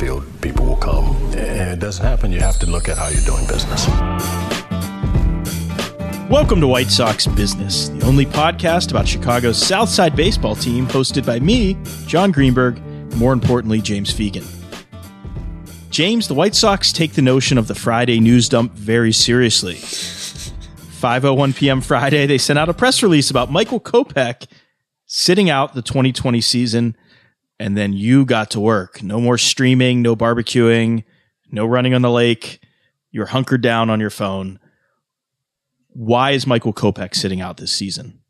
field, people will come. And it doesn't happen. You have to look at how you're doing business. Welcome to White Sox Business, the only podcast about Chicago's Southside baseball team, hosted by me, Jon Greenberg, more importantly, James Fegan. James, the White Sox take the notion of the Friday news dump very seriously. 5:01 p.m. Friday, they sent out a press release about Michael Kopech sitting out the 2020 season, and then you got to work. No more streaming, no barbecuing, no running on the lake. You're hunkered down on your phone why is Michael Kopech sitting out this season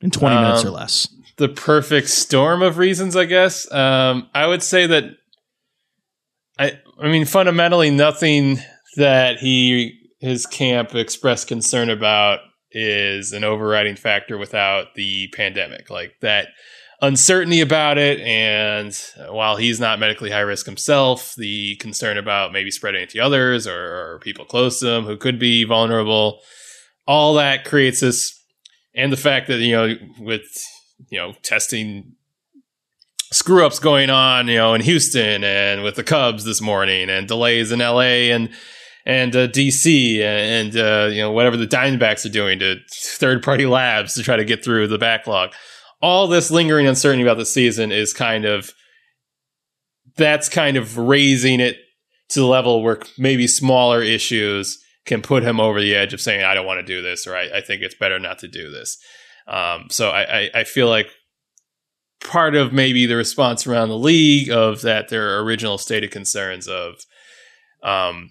in 20 um, minutes or um, less? The perfect storm of reasons, I guess. Um, I would say that I I mean fundamentally nothing that he his camp expressed concern about is an overriding factor without the pandemic. Like that uncertainty about it and while he's not medically high risk himself, the concern about maybe spreading it to others or, or people close to him who could be vulnerable all that creates this, and the fact that you know with you know testing screw ups going on, you know, in Houston and with the Cubs this morning, and delays in LA and and uh, DC and, uh, you know whatever the Diamondbacks are doing to third party labs to try to get through the backlog. All this lingering uncertainty about the season is kind of that's kind of raising it to the level where maybe smaller issues can put him over the edge of saying, I don't want to do this, or I, I think it's better not to do this. Um, so I, I, I, feel like part of maybe the response around the league of that their original stated concerns of um,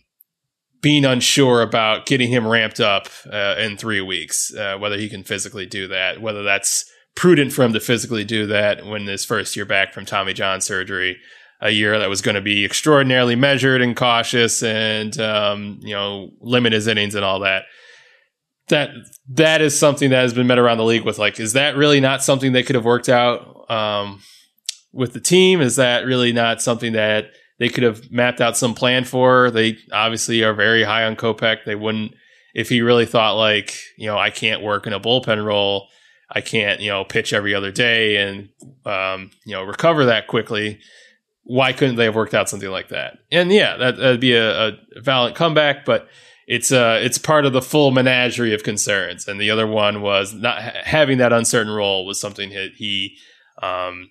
being unsure about getting him ramped up uh, in three weeks, uh, whether he can physically do that, whether that's prudent for him to physically do that when his first year back from Tommy John surgery a year that was going to be extraordinarily measured and cautious and um, you know limit his innings and all that. That that is something that has been met around the league with like is that really not something they could have worked out um, with the team? Is that really not something that they could have mapped out some plan for? They obviously are very high on Kopech. They wouldn't if he really thought like you know I can't work in a bullpen role I can't you know pitch every other day and um, you know recover that quickly why couldn't they have worked out something like that? And yeah, that, would be a, a, valid comeback, but it's uh it's part of the full menagerie of concerns. And the other one was not having that uncertain role was something that he, um,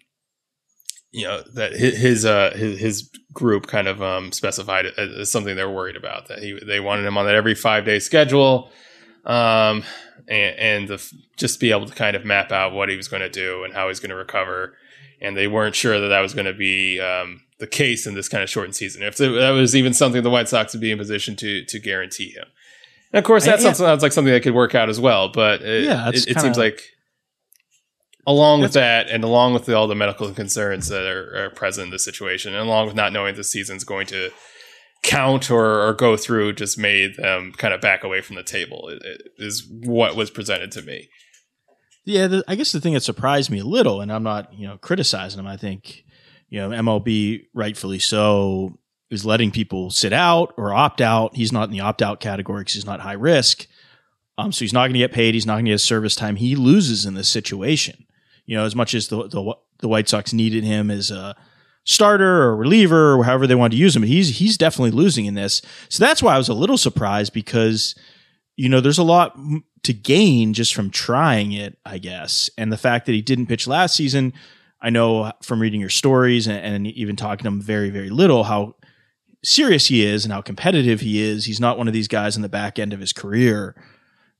you know, that his uh his, his group kind of um specified as something they're worried about that he they wanted him on that every five day schedule, um, and, and the, just be able to kind of map out what he was going to do and how he's going to recover and they weren't sure that that was going to be um, the case in this kind of shortened season. If that was even something the White Sox would be in position to to guarantee him. And of course, that yeah. sounds like something that could work out as well. But it, yeah, it, it seems like along with that, and along with the, all the medical concerns that are, are, present in the situation, and along with not knowing the season's going to count or, or go through, just made them kind of back away from the table. Is what was presented to me. Yeah, the, I guess the thing that surprised me a little, and I'm not, you know, criticizing him. I think, you know, MLB rightfully so is letting people sit out or opt out. He's not in the opt out category because he's not high risk. Um, so he's not going to get paid. He's not going to get service time. He loses in this situation. You know, as much as the the, the White Sox needed him as a starter or reliever or however they wanted to use him, he's he's definitely losing in this. So that's why I was a little surprised because you know, there's a lot to gain just from trying it, I guess. And the fact that he didn't pitch last season, I know from reading your stories and, and, even talking to him very, very little how serious he is and how competitive he is. He's not one of these guys in the back end of his career.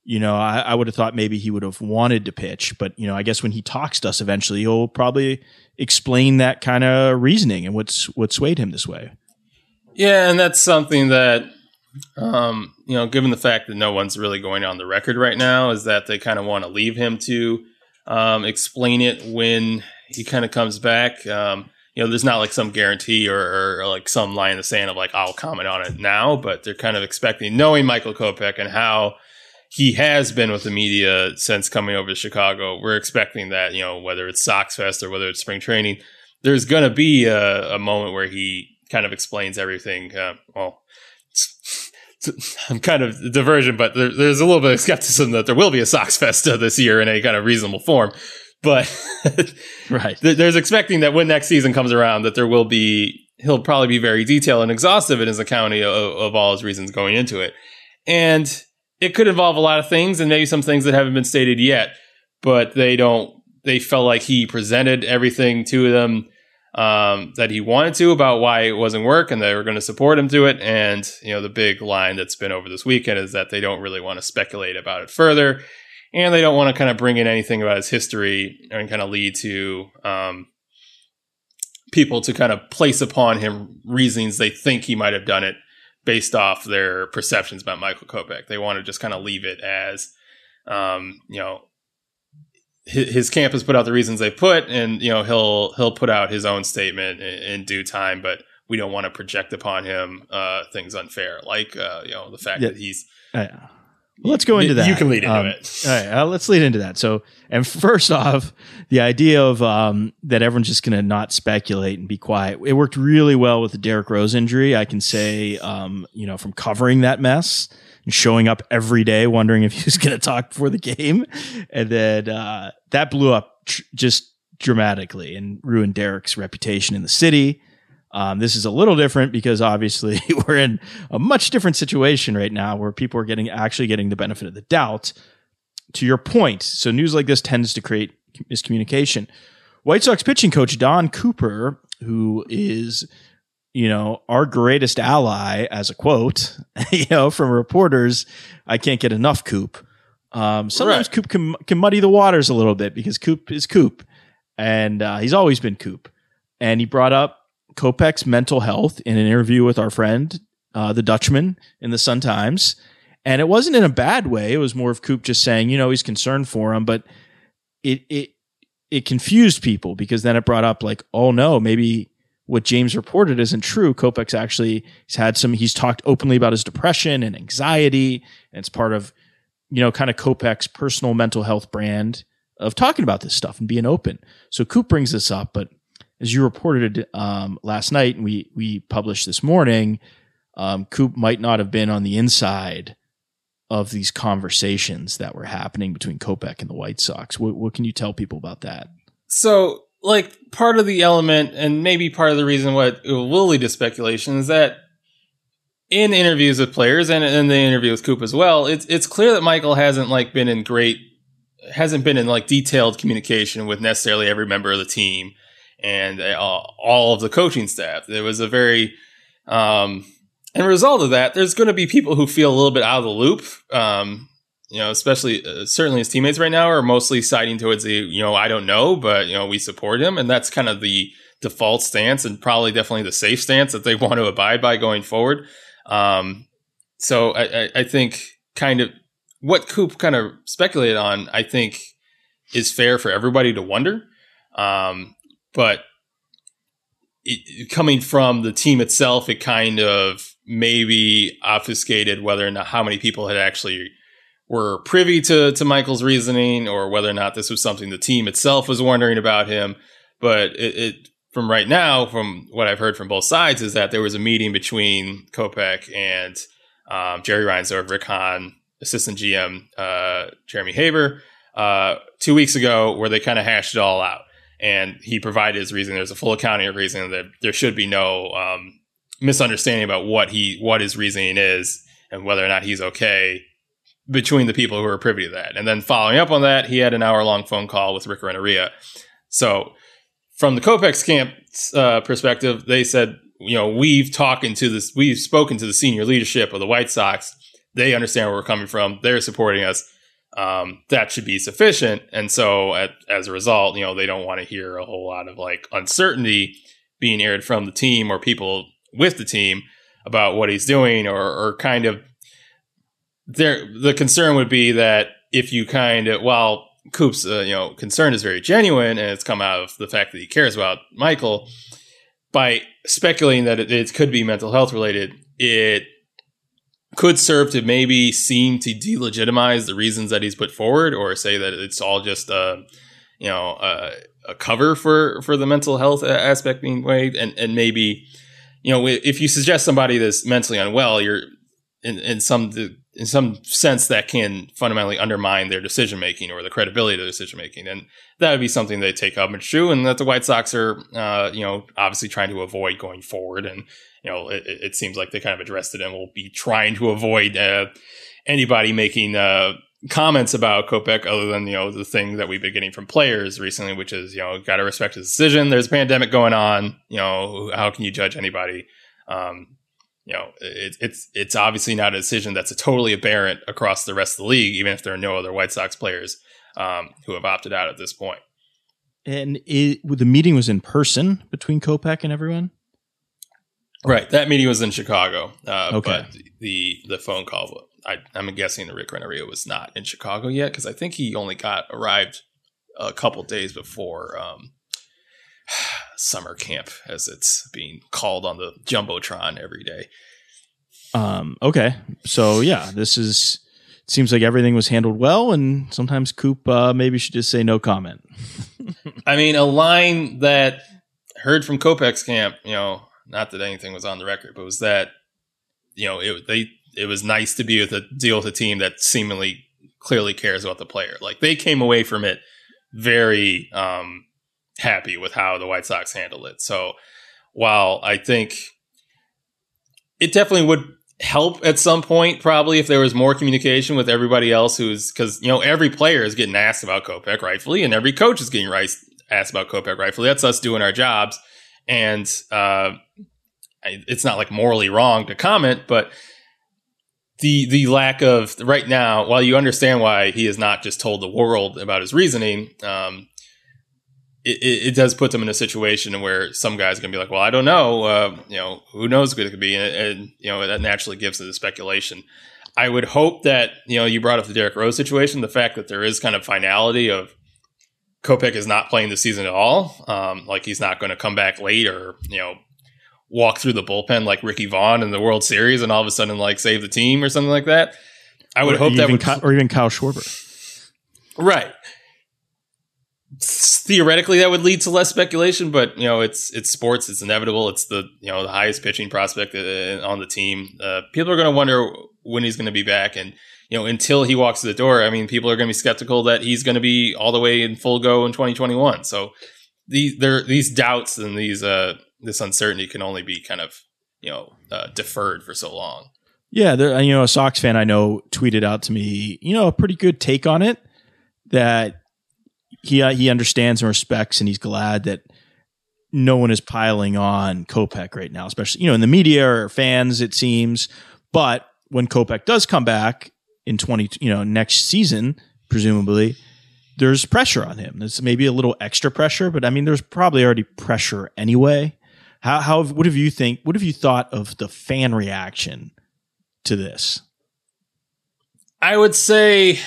You know, I, I would have thought maybe he would have wanted to pitch, but you know, I guess when he talks to us eventually, he'll probably explain that kind of reasoning and what's what swayed him this way. Yeah, and that's something that um, you know, given the fact that no one's really going on the record right now, is that they kind of want to leave him to um, explain it when he kind of comes back. Um, you know, there's not like some guarantee or, or, or, like some line in the sand of like I'll comment on it now, but they're kind of expecting, knowing Michael Kopech and how he has been with the media since coming over to Chicago. We're expecting that you know whether it's Sox Fest or whether it's spring training, there's going to be a, a, moment where he kind of explains everything. Uh, well, I'm kind of diversion, but there, there's a little bit of skepticism that there will be a Sox Fest this year in a kind of reasonable form. But right, there's expecting that when next season comes around, that there will be he'll probably be very detailed and exhaustive in his accounting of, of all his reasons going into it. And it could involve a lot of things and maybe some things that haven't been stated yet, but they don't, they felt like he presented everything to them um, that he wanted to about why it wasn't work and they were going to support him to it. And, you know, the big line that's been over this weekend is that they don't really want to speculate about it further. And they don't want to kind of bring in anything about his history and kind of lead to um, people to kind of place upon him reasons they think he might have done it based off their perceptions about Michael Kopech. They want to just kind of leave it as, um, you know, his, camp has put out the reasons they put, and you know he'll he'll put out his own statement in, in due time. But we don't want to project upon him uh, things unfair, like uh, you know the fact yeah. that he's. Uh, well, let's go into that. You can lead into um, it. All right, uh, let's lead into that. So, and first off, the idea of um, that everyone's just going to not speculate and be quiet. It worked really well with the Derrick Rose injury. I can say, um, you know, from covering that mess and showing up every day, wondering if he was going to talk before the game, and then uh, that blew up tr- just dramatically and ruined Derrick's reputation in the city. Um, this is a little different because obviously we're in a much different situation right now where people are getting actually getting the benefit of the doubt. To your point, so news like this tends to create miscommunication. White Sox pitching coach Don Cooper, who is, you know, our greatest ally, as a quote, you know, from reporters, I can't get enough Coop. Um, sometimes right. Coop can, can muddy the waters a little bit because Coop is Coop, and uh, he's always been Coop. And he brought up Kopech's mental health in an interview with our friend, uh, the Dutchman, in the Sun Times. And it wasn't in a bad way. It was more of Coop just saying, you know, he's concerned for him, but it it it confused people because then it brought up like, oh no, maybe what James reported isn't true. Kopech's actually he's had some he's talked openly about his depression and anxiety, and it's part of, you know, kind of Kopech's personal mental health brand of talking about this stuff and being open. So Coop brings this up, but as you reported um, last night and we we published this morning, um, Coop might not have been on the inside of these conversations that were happening between Kopech and the White Sox. What, what can you tell people about that? So, like, part of the element, and maybe part of the reason what will lead to speculation is that in interviews with players and in the interview with Coop as well, it's it's clear that Michael hasn't like been in great hasn't been in like detailed communication with necessarily every member of the team and uh, all of the coaching staff. There was a very, um, and result of that, there's going to be people who feel a little bit out of the loop. Um, you know, especially uh, certainly his teammates right now are mostly siding towards the, you know, I don't know, but you know, we support him, and that's kind of the default stance, and probably definitely the safe stance that they want to abide by going forward. Um, so I, I, I think kind of what Coop kind of speculated on, I think, is fair for everybody to wonder. Um, but it, coming from the team itself, it kind of maybe obfuscated whether or not how many people had actually were privy to to Michael's reasoning, or whether or not this was something the team itself was wondering about him. But it, it from right now, from what I've heard from both sides, is that there was a meeting between Kopech and um, Jerry Reinsdorf, Rick Hahn, assistant GM uh, Jeremy Haber, uh, two weeks ago, where they kind of hashed it all out and he provided his reason. There's a full accounting of reason that there should be no um, misunderstanding about what he what his reasoning is and whether or not he's okay between the people who are privy to that. And then following up on that, he had an hour long phone call with Rick Renteria. So from the Kopech camp uh, perspective, they said, you know, we've talking to this, we've spoken to the senior leadership of the White Sox. They understand where we're coming from. They're supporting us um, that should be sufficient. And so, at, as a result, you know, they don't want to hear a whole lot of like uncertainty being aired from the team or people with the team about what he's doing, or, or kind of there. The concern would be that if you kind of, while Coop's, uh, you know, concern is very genuine and it's come out of the fact that he cares about Michael, by speculating that it, it could be mental health related, it could serve to maybe seem to delegitimize the reasons that he's put forward or say that it's all just a you know a, a cover for for the mental health aspect being weighed and and maybe you know if you suggest somebody that's mentally unwell you're in, in some in some sense that can fundamentally undermine their decision making or the credibility of their decision making, and that would be something they take up. and true, and that the White Sox are, uh, you know, obviously trying to avoid going forward, and you know, it, it, seems like they kind of addressed it and will be trying to avoid uh, anybody making uh, comments about Kopech other than you know the thing that we've been getting from players recently, which is you know got to respect his decision. There's a pandemic going on. You know, how can you judge anybody? Um, you know, it, it's it's obviously not a decision that's a totally aberrant across the rest of the league, even if there are no other White Sox players um, who have opted out at this point. And it, the meeting was in person between Kopech and everyone. Right, that meeting was in Chicago. Uh, okay. But the the phone call, I, am guessing the Rick Renteria was not in Chicago yet because I think he only got arrived a couple days before um, summer camp, as it's being called on the jumbotron every day. Um, okay, so yeah, this is seems like everything was handled well, and sometimes Coop uh, maybe should just say no comment. I mean, a line that heard from Kopech's camp, you know, not that anything was on the record, but was that you know it they it was nice to be with a deal with a team that seemingly clearly cares about the player. Like they came away from it very um, happy with how the White Sox handled it. So while I think it definitely would help at some point, probably if there was more communication with everybody else who's because you know every player is getting asked about Kopech rightfully, and every coach is getting asked about Kopech rightfully. That's us doing our jobs, and uh, it's not like morally wrong to comment, but the the lack of right now, while you understand why he has not just told the world about his reasoning, um, it, it, it, does put them in a situation where some guys going to be like, well, I don't know, uh, you know, who knows what it could be, and, and, you know that naturally gives to the speculation. I would hope that you know you brought up the Derrick Rose situation, the fact that there is kind of finality of Kopech is not playing the season at all, um, like he's not going to come back late or you know walk through the bullpen like Ricky Vaughn in the World Series and all of a sudden like save the team or something like that. I would or hope that would, Kyle, or even Kyle Schwarber. Right. Theoretically, that would lead to less speculation, but you know, it's it's sports. It's inevitable. It's the you know the highest pitching prospect uh, on the team. Uh, people are going to wonder when he's going to be back, and you know, until he walks to the door, I mean, people are going to be skeptical that he's going to be all the way in full go in 2021. So these there these doubts and these uh this uncertainty can only be kind of you know uh, deferred for so long. Yeah, there, you know, a Sox fan I know tweeted out to me, you know, a pretty good take on it that he uh, he understands and respects, and he's glad that no one is piling on Kopech right now, especially you know in the media or fans. It seems, but when Kopech does come back in twenty, you know, next season, presumably, there's pressure on him. There's maybe a little extra pressure, but I mean, there's probably already pressure anyway. How how what have you think? What have you thought of the fan reaction to this? I would say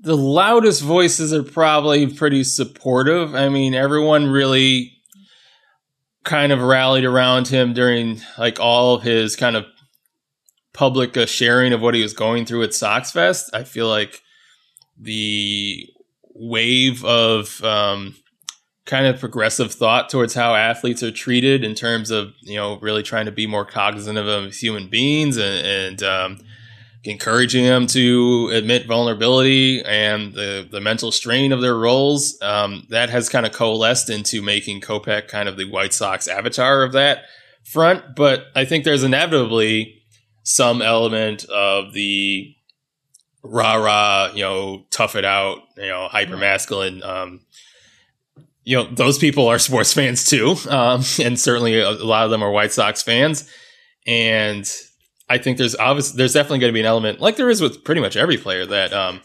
the loudest voices are probably pretty supportive. I mean, everyone really kind of rallied around him during like all of his kind of public uh, sharing of what he was going through at Sox Fest. I feel like the wave of um, kind of progressive thought towards how athletes are treated in terms of you know really trying to be more cognizant of them as human beings and, and um, encouraging them to admit vulnerability and the, the mental strain of their roles um, that has kind of coalesced into making Kopech kind of the White Sox avatar of that front but I think there's inevitably some element of the rah rah you know tough it out you know hyper masculine um, you know, those people are sports fans too. Um, and certainly a, lot of them are White Sox fans. And I think there's obviously, there's definitely going to be an element like there is with pretty much every player that, um,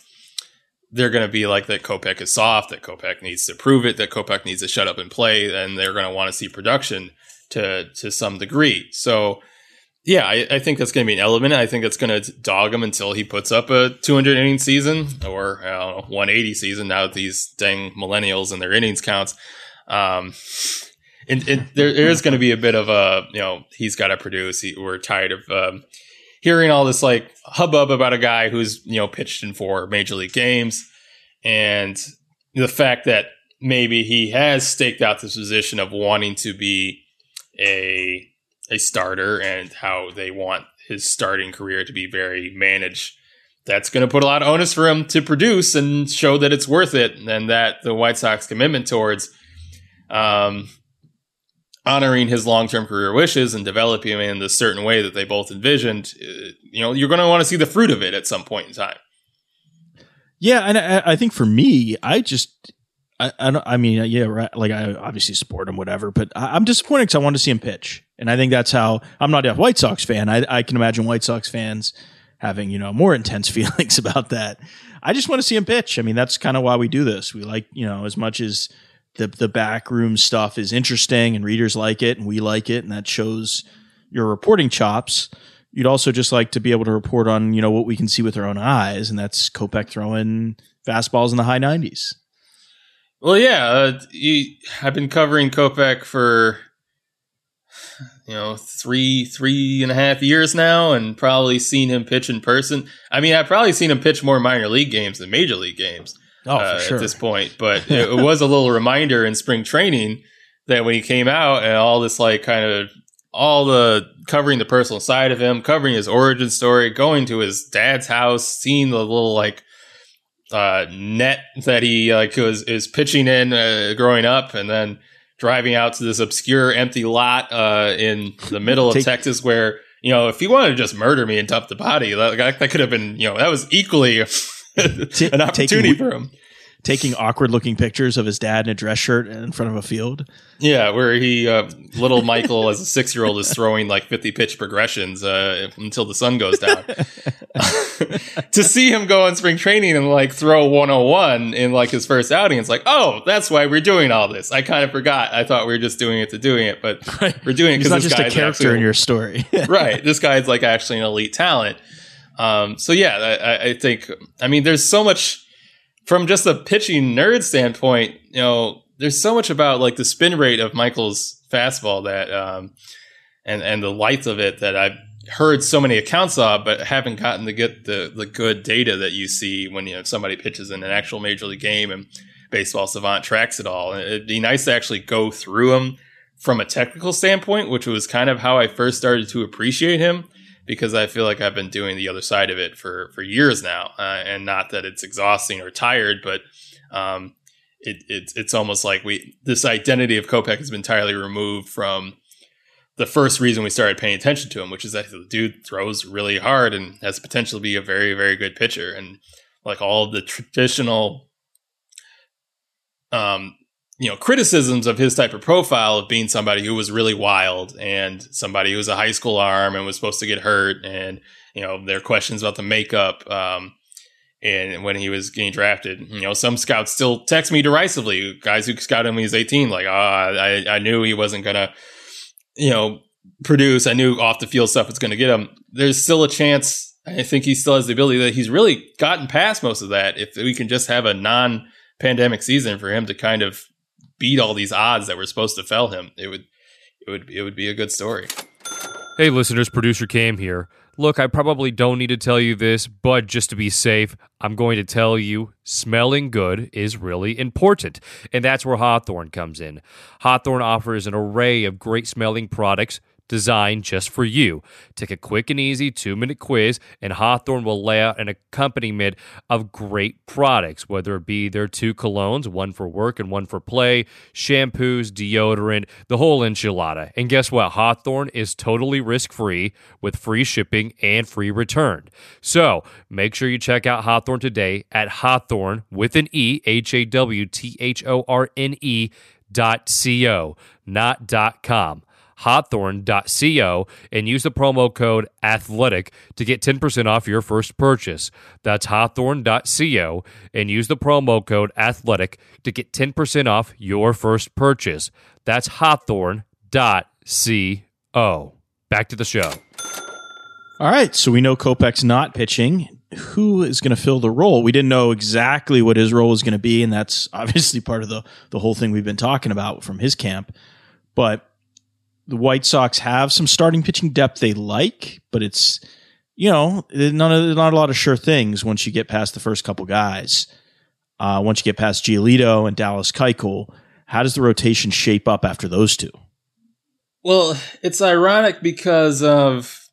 they're going to be like that Kopech is soft, that Kopech needs to prove it, that Kopech needs to shut up and play, and they're going to want to see production to to some degree. So yeah, I, I, think that's going to be an element. I think it's going to dog him until he puts up a 200 inning season or know 180 season. Now that these dang millennials and their innings counts, um, and, and there, there is going to be a bit of a you know he's got to produce. He, we're tired of um, hearing all this like hubbub about a guy who's you know pitched in four major league games, and the fact that maybe he has staked out this position of wanting to be a a starter and how they want his starting career to be very managed. That's going to put a lot of onus for him to produce and show that it's worth it, and that the White Sox commitment towards um, honoring his long-term career wishes and developing him in the certain way that they both envisioned. Uh, you know, you're going to want to see the fruit of it at some point in time. Yeah, and I, I think for me, I just I, I, I mean, yeah, right, like I obviously support him, whatever, but I, am disappointed because I wanted to see him pitch, and I think that's how I'm not a White Sox fan. I, I can imagine White Sox fans having you know more intense feelings about that. I just want to see him pitch. I mean, that's kind of why we do this. We like you know as much as the the backroom stuff is interesting and readers like it and we like it, and that shows your reporting chops. You'd also just like to be able to report on you know what we can see with our own eyes, and that's Kopech throwing fastballs in the high 90s. Well, yeah, uh, you, I've been covering Kopech for you know three three and a half years now, and probably seen him pitch in person. I mean, I've probably seen him pitch more minor league games than major league games. Oh, uh, sure. At this point, but it, it was a little reminder in spring training that when he came out and all this like kind of all the covering the personal side of him, covering his origin story, going to his dad's house, seeing the little like uh, net that he like was is pitching in uh, growing up, and then driving out to this obscure empty lot uh, in the middle of Take- Texas where. You know, if he wanted to just murder me and dump the body, that, that could have been, you know, that was equally an opportunity for him taking awkward looking pictures of his dad in a dress shirt in front of a field. Yeah, where he, uh, little Michael as a six year old is throwing like 50 pitch progressions uh, until the sun goes down. to see him go on spring training and like throw 101 in like his first outing, it's like, oh, that's why we're doing all this. I kind of forgot. I thought we were just doing it to doing it, but we're doing it because not just a character actually, in your story. right. This guy's like actually an elite talent. Um, so yeah, I, I think, I mean, there's so much from just a pitching nerd standpoint, you know, there's so much about like the spin rate of Michael's fastball that, um, and and the light of it that I've heard so many accounts of, but haven't gotten to get the the good data that you see when you know somebody pitches in an actual major league game and Baseball Savant tracks it all. It'd be nice to actually go through them from a technical standpoint, which was kind of how I first started to appreciate him because I feel like I've been doing the other side of it for for years now, uh, and not that it's exhausting or tired, but um, it, it, it's almost like we this identity of Kopech has been entirely removed from the first reason we started paying attention to him, which is that the dude throws really hard and has potential to be a very very good pitcher, and like all the traditional um, you know criticisms of his type of profile of being somebody who was really wild and somebody who was a high school arm and was supposed to get hurt and you know there are questions about the makeup um, and when he was getting drafted. You know some scouts still text me derisively guys who scouted him when he was 18 like oh I, I knew he wasn't gonna you know produce. I knew off the field stuff was gonna get him. There's still a chance I think he still has the ability that he's really gotten past most of that if we can just have a non pandemic season for him to kind of beat all these odds that were supposed to fell him, it would it would it would be a good story. Hey listeners, producer Cam here. Look, I probably don't need to tell you this, but just to be safe, I'm going to tell you smelling good is really important. And that's where Hawthorne comes in. Hawthorne offers an array of great smelling products designed just for you. Take a quick and easy two minute quiz, and Hawthorne will lay out an accompaniment of great products, whether it be their two colognes, one for work and one for play, shampoos, deodorant, the whole enchilada. And guess what? Hawthorne is totally risk free with free shipping and free return. So make sure you check out Hawthorne today at Hawthorne with an E, H A W T H O R N E dot co, not dot com hawthorne.co and use the promo code athletic to get 10% off your first purchase. That's hawthorne.co and use the promo code athletic to get 10% off your first purchase. That's hawthorne.co. Back to the show. All right, so we know Kopech's not pitching. Who is going to fill the role? We didn't know exactly what his role was going to be, and that's obviously part of the the whole thing we've been talking about from his camp. But the White Sox have some starting pitching depth they like, but it's you know none of not a lot of sure things once you get past the first couple guys. Uh, once you get past Giolito and Dallas Keuchel, how does the rotation shape up after those two? Well, it's ironic because of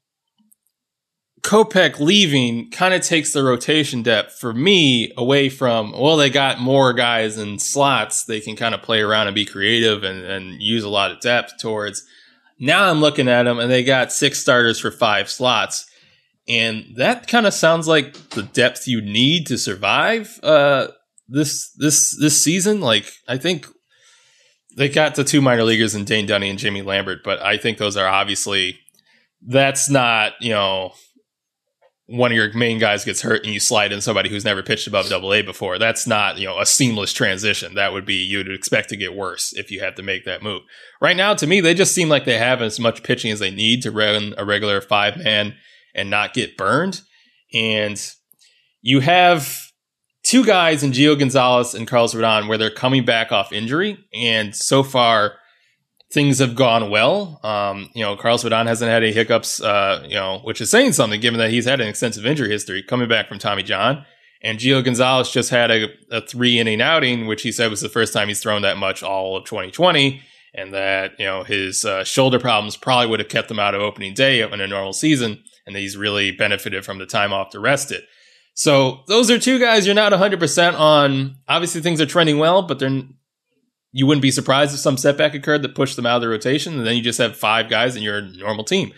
Kopech leaving kind of takes the rotation depth for me away from, well, they got more guys in slots. They can kind of play around and be creative and, and use a lot of depth towards. Now I'm looking at them and they got six starters for five slots. And that kind of sounds like the depth you need to survive, uh, this, this, this season. Like, I think they got the two minor leaguers in Dane Dunning and Jimmy Lambert, but I think those are obviously, that's not, you know, one of your main guys gets hurt and you slide in somebody who's never pitched above double A before. That's not, you know, a seamless transition. That would be, you'd expect to get worse if you had to make that move. Right now, to me, they just seem like they have as much pitching as they need to run a regular five man and not get burned. And you have two guys in Gio Gonzalez and Carlos Rodon where they're coming back off injury. And so far, things have gone well. Um, you know, Carlos Rodon hasn't had any hiccups, uh, you know, which is saying something given that he's had an extensive injury history coming back from Tommy John. And Gio Gonzalez just had a, a three inning outing, which he said was the first time he's thrown that much all of 2020. And that, you know, his uh, shoulder problems probably would have kept him out of opening day in a normal season. And he's really benefited from the time off to rest it. So those are two guys you're not 100% on. Obviously, things are trending well, but they're you wouldn't be surprised if some setback occurred that pushed them out of the rotation, and then you just have five guys in your normal team.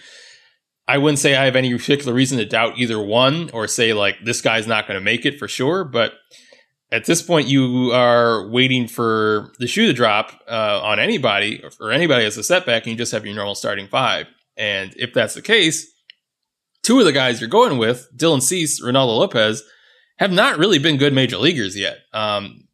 I wouldn't say I have any particular reason to doubt either one or say like this guy's not going to make it for sure, but at this point you are waiting for the shoe to drop uh, on anybody or anybody as a setback, and you just have your normal starting five. And if that's the case, two of the guys you're going with, Dylan Cease, Reynaldo Lopez, have not really been good major leaguers yet. Um,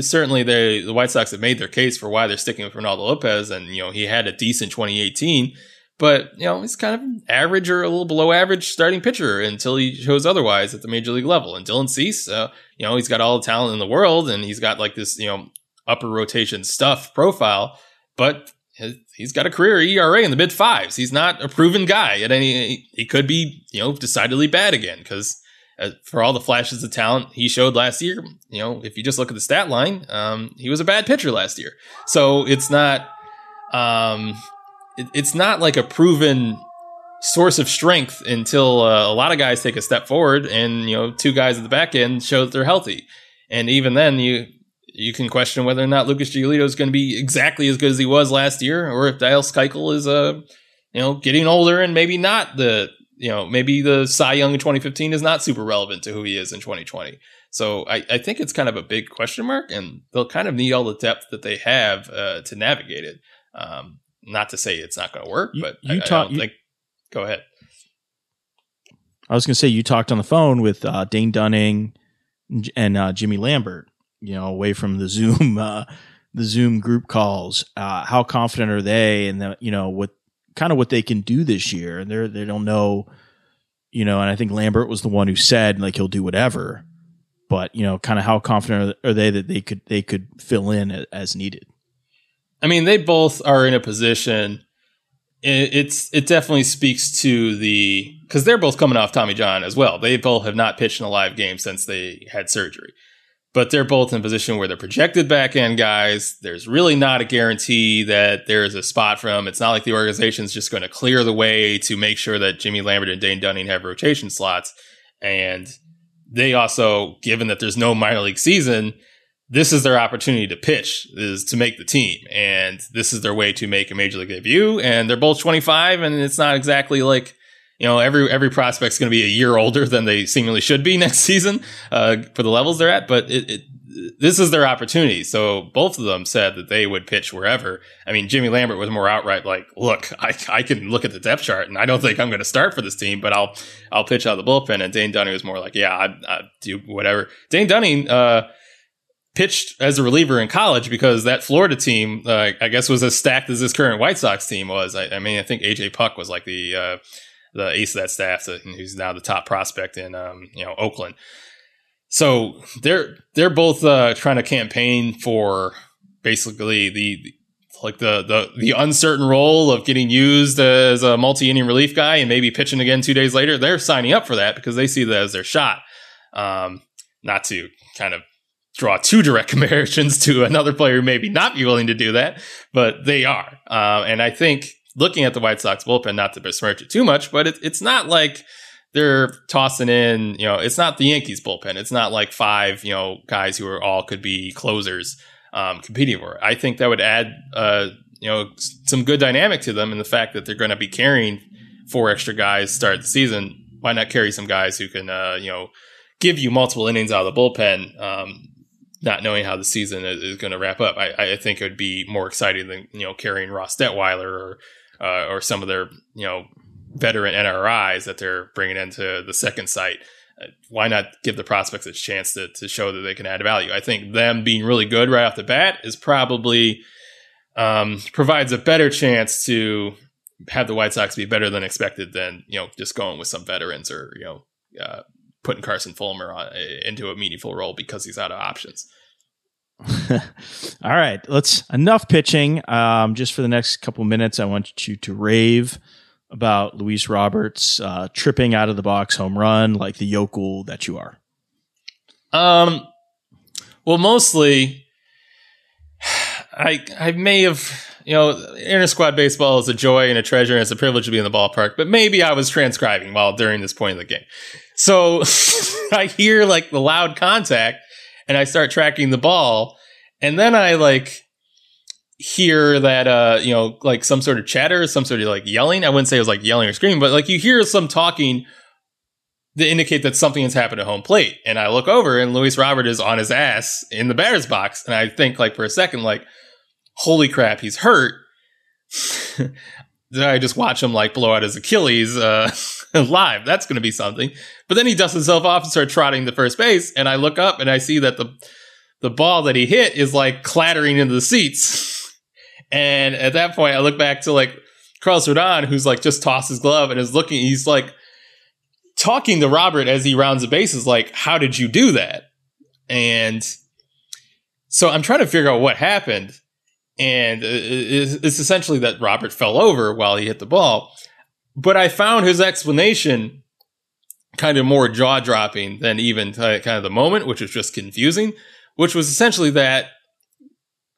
certainly they, the White Sox have made their case for why they're sticking with Reynaldo Lopez, and you know he had a decent 2018, but you know he's kind of average or a little below average starting pitcher until he shows otherwise at the major league level. And Dylan Cease, uh, you know he's got all the talent in the world, and he's got like this you know upper rotation stuff profile, but he's got a career ERA in the mid fives. He's not a proven guy at any. He could be you know decidedly bad again because for all the flashes of talent he showed last year, you know, if you just look at the stat line, um, he was a bad pitcher last year. So it's not, um, it, it's not like a proven source of strength until uh, a lot of guys take a step forward and you know two guys at the back end show that they're healthy. And even then, you you can question whether or not Lucas Giolito is going to be exactly as good as he was last year, or if Dallas Keuchel is uh, you know getting older and maybe not the you know, maybe the Cy Young in 2015 is not super relevant to who he is in 2020. So I, I think it's kind of a big question mark, and they'll kind of need all the depth that they have uh, to navigate it. Um, not to say it's not going to work, You- but you I, talk- I don't you- think. Go ahead. I was going to say you talked on the phone with uh, Dane Dunning and uh, Jimmy Lambert. You know, away from the Zoom, uh, the Zoom group calls. Uh, how confident are they, and the, you know what kind of what they can do this year? And they they don't know, you know. And I think Lambert was the one who said like he'll do whatever, but you know, kind of how confident are they that they could they could fill in as needed? I mean, they both are in a position. It, it's it definitely speaks to the because they're both coming off Tommy John as well. They both have not pitched in a live game since they had surgery, but they're both in a position where they're projected back end guys. There's really not a guarantee that there is a spot for them. It's not like the organization's just going to clear the way to make sure that Jimmy Lambert and Dane Dunning have rotation slots, and they also, given that there's no minor league season, this is their opportunity to pitch is to make the team and this is their way to make a major league debut and they're both 25 and it's not exactly like you know every every prospect's going to be a year older than they seemingly should be next season uh, for the levels they're at but it, it this is their opportunity. So both of them said that they would pitch wherever. I mean jimmy lambert was more outright like look i, I can look at the depth chart and i don't think i'm going to start for this team but i'll i'll pitch out of the bullpen. And dane dunning was more like yeah i do whatever. Dane dunning uh pitched as a reliever in college because that Florida team, uh, I guess, was as stacked as this current White Sox team was. I, I mean, I think AJ Puk was like the uh, the ace of that staff, and who's now the top prospect in um, you know Oakland. So they're they're both uh, trying to campaign for basically the, the like the the the uncertain role of getting used as a multi inning relief guy and maybe pitching again two days later. They're signing up for that because they see that as their shot. Um, not to kind of draw two direct comparisons to another player who maybe not be willing to do that, but they are. Uh, and I think looking at the White Sox bullpen, not to besmirch it too much, but it, it's not like they're tossing in, you know, it's not the Yankees bullpen. It's not like five, you know, guys who are all could be closers um, competing for it. I think that would add, uh, you know, some good dynamic to them and the fact that they're going to be carrying four extra guys start the season. Why not carry some guys who can, uh, you know, give you multiple innings out of the bullpen, um, not knowing how the season is, is going to wrap up? I, I, think it would be more exciting than, you know, carrying Ross Detwiler or, uh, or some of their, you know, veteran NRIs that they're bringing into the second site. Uh, why not give the prospects a chance to, to show that they can add value? I think them being really good right off the bat is probably um, provides a better chance to have the White Sox be better than expected than you know just going with some veterans or you know uh, putting Carson Fulmer on, into a meaningful role because he's out of options. All right, let's enough pitching. Um, just for the next couple minutes, I want you to rave about Luis Roberts uh, tripping out of the box home run like the yokel that you are. Um, well, mostly, I I may have you know inter squad baseball is a joy and a treasure and it's a privilege to be in the ballpark, but maybe I was transcribing while during this point of the game. So I hear like the loud contact and I start tracking the ball, and then I like hear that uh you know like some sort of chatter some sort of like yelling. I wouldn't say it was like yelling or screaming but like you hear some talking that indicate that something has happened at home plate. And i look over and luis robert is on his ass in the batter's box. And i think like for a second like holy crap he's hurt. Then i just watch him like blow out his achilles uh live. That's going to be something but then he dusts himself off and starts trotting to first base and i look up and i see that the the ball that he hit is like clattering into the seats and at that point, I look back to like Carlos Rodon, who's like just tossed his glove and is looking. He's like talking to Robert as he rounds the bases, like, "How did you do that?" And so I'm trying to figure out what happened, and uh, it's essentially that Robert fell over while he hit the ball. But I found his explanation kind of more jaw dropping than even kind of the moment, which was just confusing. Which was essentially that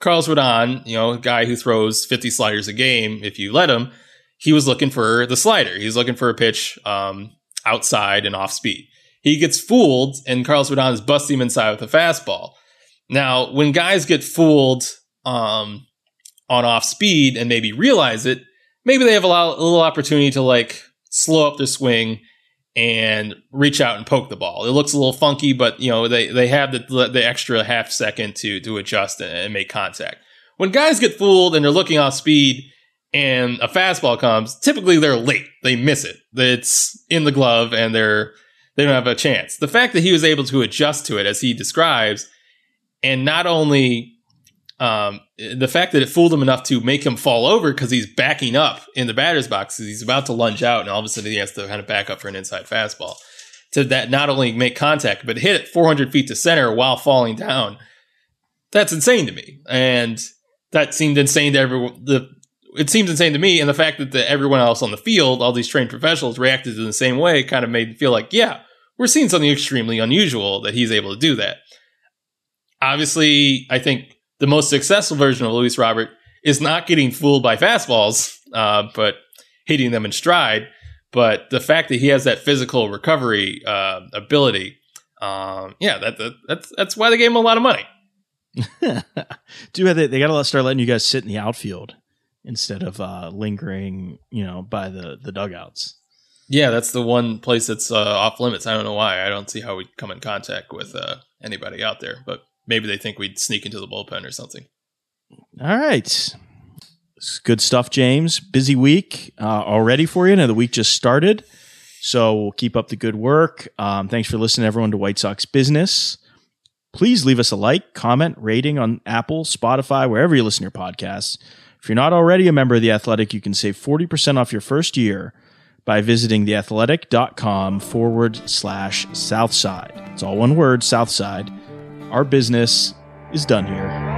Carlos Rodon, you know, guy who throws 50 sliders a game if you let him, he was looking for the slider. He's looking for a pitch um, outside and off speed. He gets fooled, and Carlos Rodon is busting him inside with a fastball. Now, when guys get fooled um, on off speed and maybe realize it, maybe they have a, lot, a little opportunity to like slow up their swing and reach out and poke the ball. It looks a little funky, but you know they they have the the extra half second to to adjust and make contact. When guys get fooled and they're looking off speed and a fastball comes, typically they're late. They miss it. It's in the glove and they're they don't have a chance. The fact that he was able to adjust to it as he describes and not only um, the fact that it fooled him enough to make him fall over because he's backing up in the batter's box, he's about to lunge out, and all of a sudden he has to kind of back up for an inside fastball. To that not only make contact, but hit it 400 feet to center while falling down. That's insane to me. And that seemed insane to everyone. The, it seems insane to me. And the fact that the, everyone else on the field, all these trained professionals, reacted in the same way kind of made me feel like, yeah, we're seeing something extremely unusual that he's able to do that. Obviously, I think the most successful version of Luis Robert is not getting fooled by fastballs, uh, but hitting them in stride. But the fact that he has that physical recovery uh, ability, um, yeah, that, that, that's that's why they gave him a lot of money. Do they, they got to start letting you guys sit in the outfield instead of uh, lingering, you know, by the the dugouts. Yeah, that's the one place that's uh, off limits. I don't know why. I don't see how we come in contact with uh, anybody out there, but maybe they think we'd sneak into the bullpen or something. All right. Good stuff, James. Busy week uh, already for you. Now the week just started. So we'll keep up the good work. Um, thanks for listening, everyone, to White Sox Business. Please leave us a like, comment, rating on Apple, Spotify, wherever you listen to your podcasts. If you're not already a member of The Athletic, you can save 40% off your first year by visiting theathletic.com forward slash Southside. It's all one word, Southside. Our business is done here.